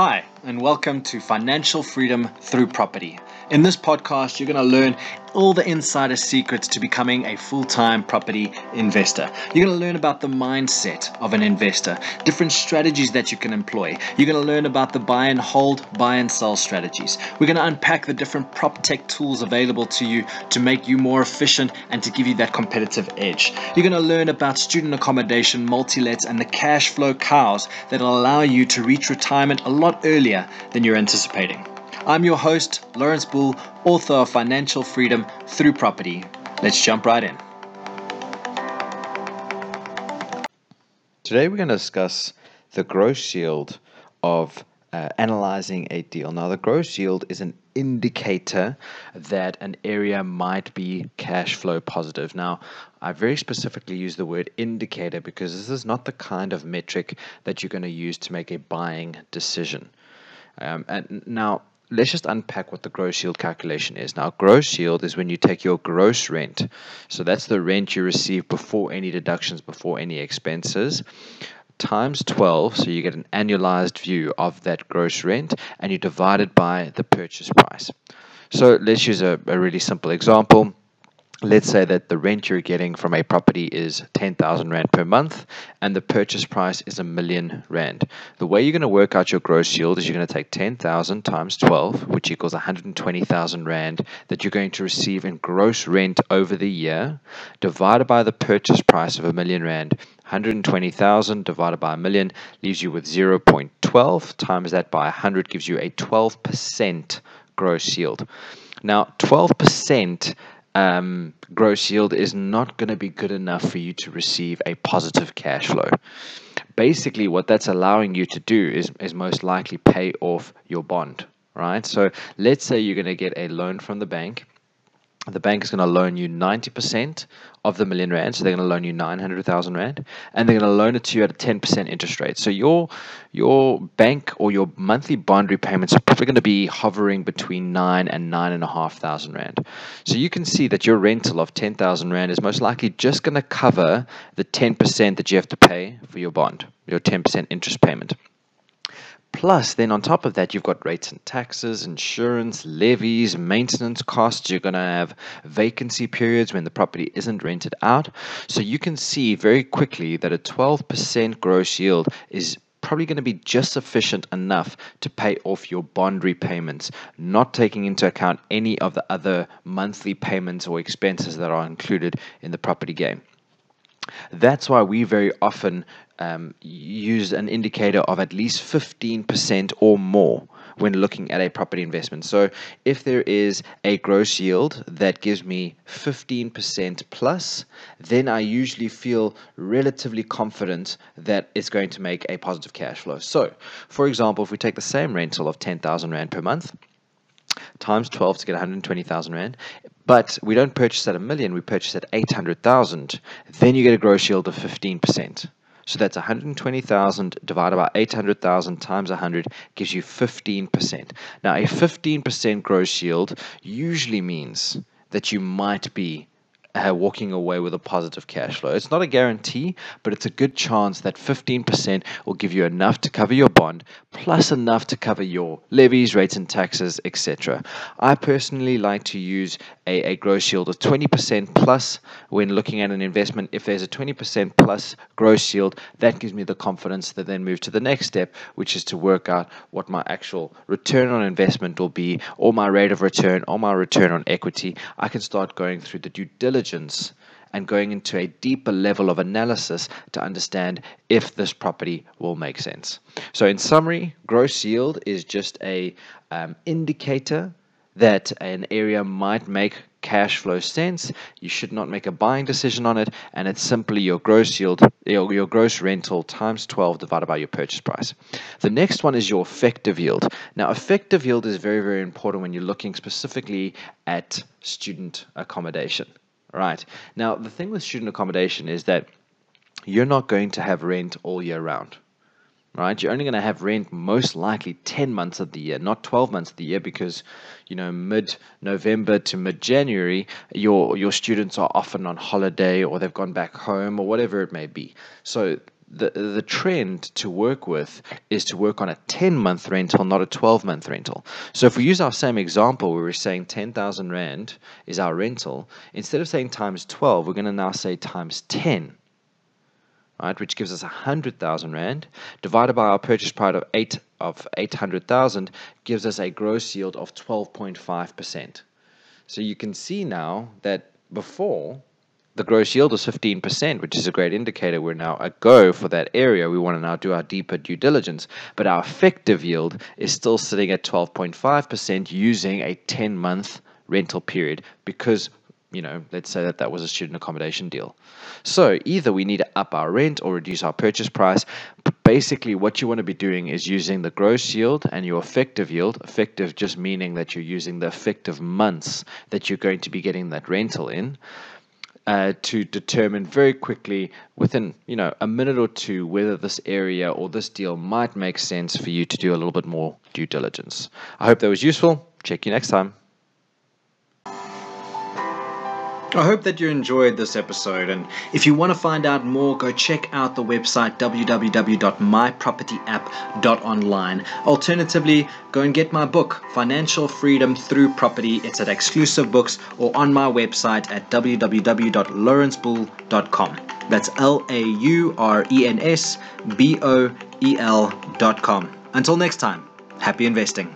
Hi, and welcome to Financial Freedom Through Property. In this podcast, you're going to learn all the insider secrets to becoming a full time property investor. You're going to learn about the mindset of an investor, different strategies that you can employ. You're going to learn about the buy and hold, buy and sell strategies. We're going to unpack the different prop tech tools available to you to make you more efficient and to give you that competitive edge. You're going to learn about student accommodation, multi lets, and the cash flow cows that allow you to reach retirement a lot earlier than you're anticipating. I'm your host, Laurens Boel, author of Financial Freedom Through Property. Let's jump right in. Today we're going to discuss the gross yield of uh, analyzing a deal. Now, the gross yield is an indicator that an area might be cash flow positive. Now, I very specifically use the word indicator because this is not the kind of metric that you're going to use to make a buying decision. Um, and now, let's just unpack what the gross yield calculation is. Now, gross yield is when you take your gross rent. So that's the rent you receive before any deductions, before any expenses, times 12. So you get an annualized view of that gross rent and you divide it by the purchase price. So let's use a, a really simple example let's say that the rent you're getting from a property is 10,000 Rand per month and the purchase price is a million Rand. The way you're going to work out your gross yield is you're going to take 10,000 times 12, which equals 120,000 Rand that you're going to receive in gross rent over the year, divided by the purchase price of a million Rand. 120,000 divided by a million leaves you with 0.12 times that by 100 gives you a 12% gross yield. Now, 12% um, gross yield is not going to be good enough for you to receive a positive cash flow. Basically, what that's allowing you to do is, is most likely pay off your bond, right? So let's say you're going to get a loan from the bank the bank is going to loan you 90% of the million rand, so they're going to loan you 900,000 rand, and they're going to loan it to you at a 10% interest rate. So your your bank or your monthly bond repayments are probably going to be hovering between nine and nine and a half thousand rand. So you can see that your rental of 10,000 rand is most likely just going to cover the 10% that you have to pay for your bond, your 10% interest payment. Plus, then on top of that, you've got rates and taxes, insurance, levies, maintenance costs. You're going to have vacancy periods when the property isn't rented out. So you can see very quickly that a 12% gross yield is probably going to be just sufficient enough to pay off your bond repayments, not taking into account any of the other monthly payments or expenses that are included in the property game. That's why we very often um, use an indicator of at least 15% or more when looking at a property investment. So if there is a gross yield that gives me 15% plus, then I usually feel relatively confident that it's going to make a positive cash flow. So, for example, if we take the same rental of 10,000 Rand per month, times 12 to get 120,000 Rand. But we don't purchase at a million, we purchase at 800,000. Then you get a gross yield of 15%. So that's 120,000 divided by 800,000 times 100 gives you 15%. Now, a 15% gross yield usually means that you might be uh, walking away with a positive cash flow. It's not a guarantee, but it's a good chance that 15% will give you enough to cover your bond, plus enough to cover your levies, rates, and taxes, etc. I personally like to use a, a gross yield of 20% plus when looking at an investment. If there's a 20% plus gross yield, that gives me the confidence to then move to the next step, which is to work out what my actual return on investment will be, or my rate of return, or my return on equity. I can start going through the due diligence and going into a deeper level of analysis to understand if this property will make sense. So, in summary, gross yield is just a um, indicator that an area might make cash flow sense. You should not make a buying decision on it, and it's simply your gross yield, your, your gross rental times 12 divided by your purchase price. The next one is your effective yield. Now, effective yield is very, very important when you're looking specifically at student accommodation. Right. Now, the thing with student accommodation is that you're not going to have rent all year round. Right? You're only going to have rent most likely 10 months of the year, not 12 months of the year, because, you know, mid November to mid January, your, your students are often on holiday or they've gone back home or whatever it may be. So the the trend to work with is to work on a 10 month rental, not a 12 month rental. So if we use our same example where we're saying 10,000 rand is our rental, instead of saying times 12, we're going to now say times 10. Right, which gives us 100,000 rand divided by our purchase price of 8 of 800,000 gives us a gross yield of 12.5%. So you can see now that before the gross yield was 15%, which is a great indicator. We're now a go for that area. We want to now do our deeper due diligence. But our effective yield is still sitting at 12.5% using a 10 month rental period because, you know, let's say that that was a student accommodation deal. So either we need to up our rent or reduce our purchase price. Basically, what you want to be doing is using the gross yield and your effective yield. Effective just meaning that you're using the effective months that you're going to be getting that rental in uh, to determine very quickly within you know a minute or two whether this area or this deal might make sense for you to do a little bit more due diligence. I hope that was useful. Check you next time. I hope that you enjoyed this episode, and if you want to find out more, go check out the website www.mypropertyapp.online. Alternatively, go and get my book, Financial Freedom Through Property. It's at exclusive books or on my website at www.laurensboel.com. That's L A U R E N S B O E L.com. Until next time, happy investing.